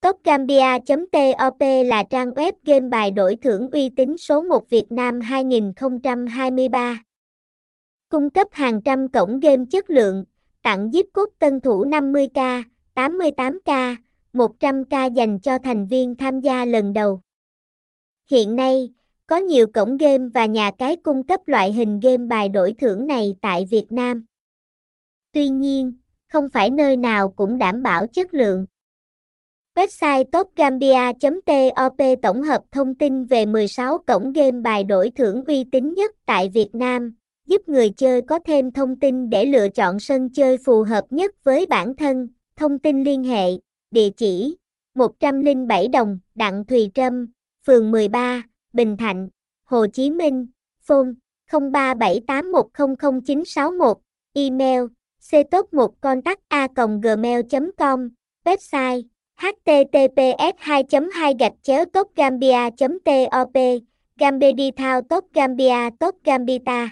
Topgambia.top là trang web game bài đổi thưởng uy tín số 1 Việt Nam 2023. Cung cấp hàng trăm cổng game chất lượng, tặng gift cốt tân thủ 50k, 88k, 100k dành cho thành viên tham gia lần đầu. Hiện nay, có nhiều cổng game và nhà cái cung cấp loại hình game bài đổi thưởng này tại Việt Nam. Tuy nhiên, không phải nơi nào cũng đảm bảo chất lượng. Website topgambia.top tổng hợp thông tin về 16 cổng game bài đổi thưởng uy tín nhất tại Việt Nam, giúp người chơi có thêm thông tin để lựa chọn sân chơi phù hợp nhất với bản thân. Thông tin liên hệ, địa chỉ 107 Đồng, Đặng Thùy Trâm, phường 13, Bình Thạnh, Hồ Chí Minh, phone 0378100961, email ctop1 contact a gmail.com, website https 2 2 gạch chéo tốt gambia top topgambia top gambia top gambita.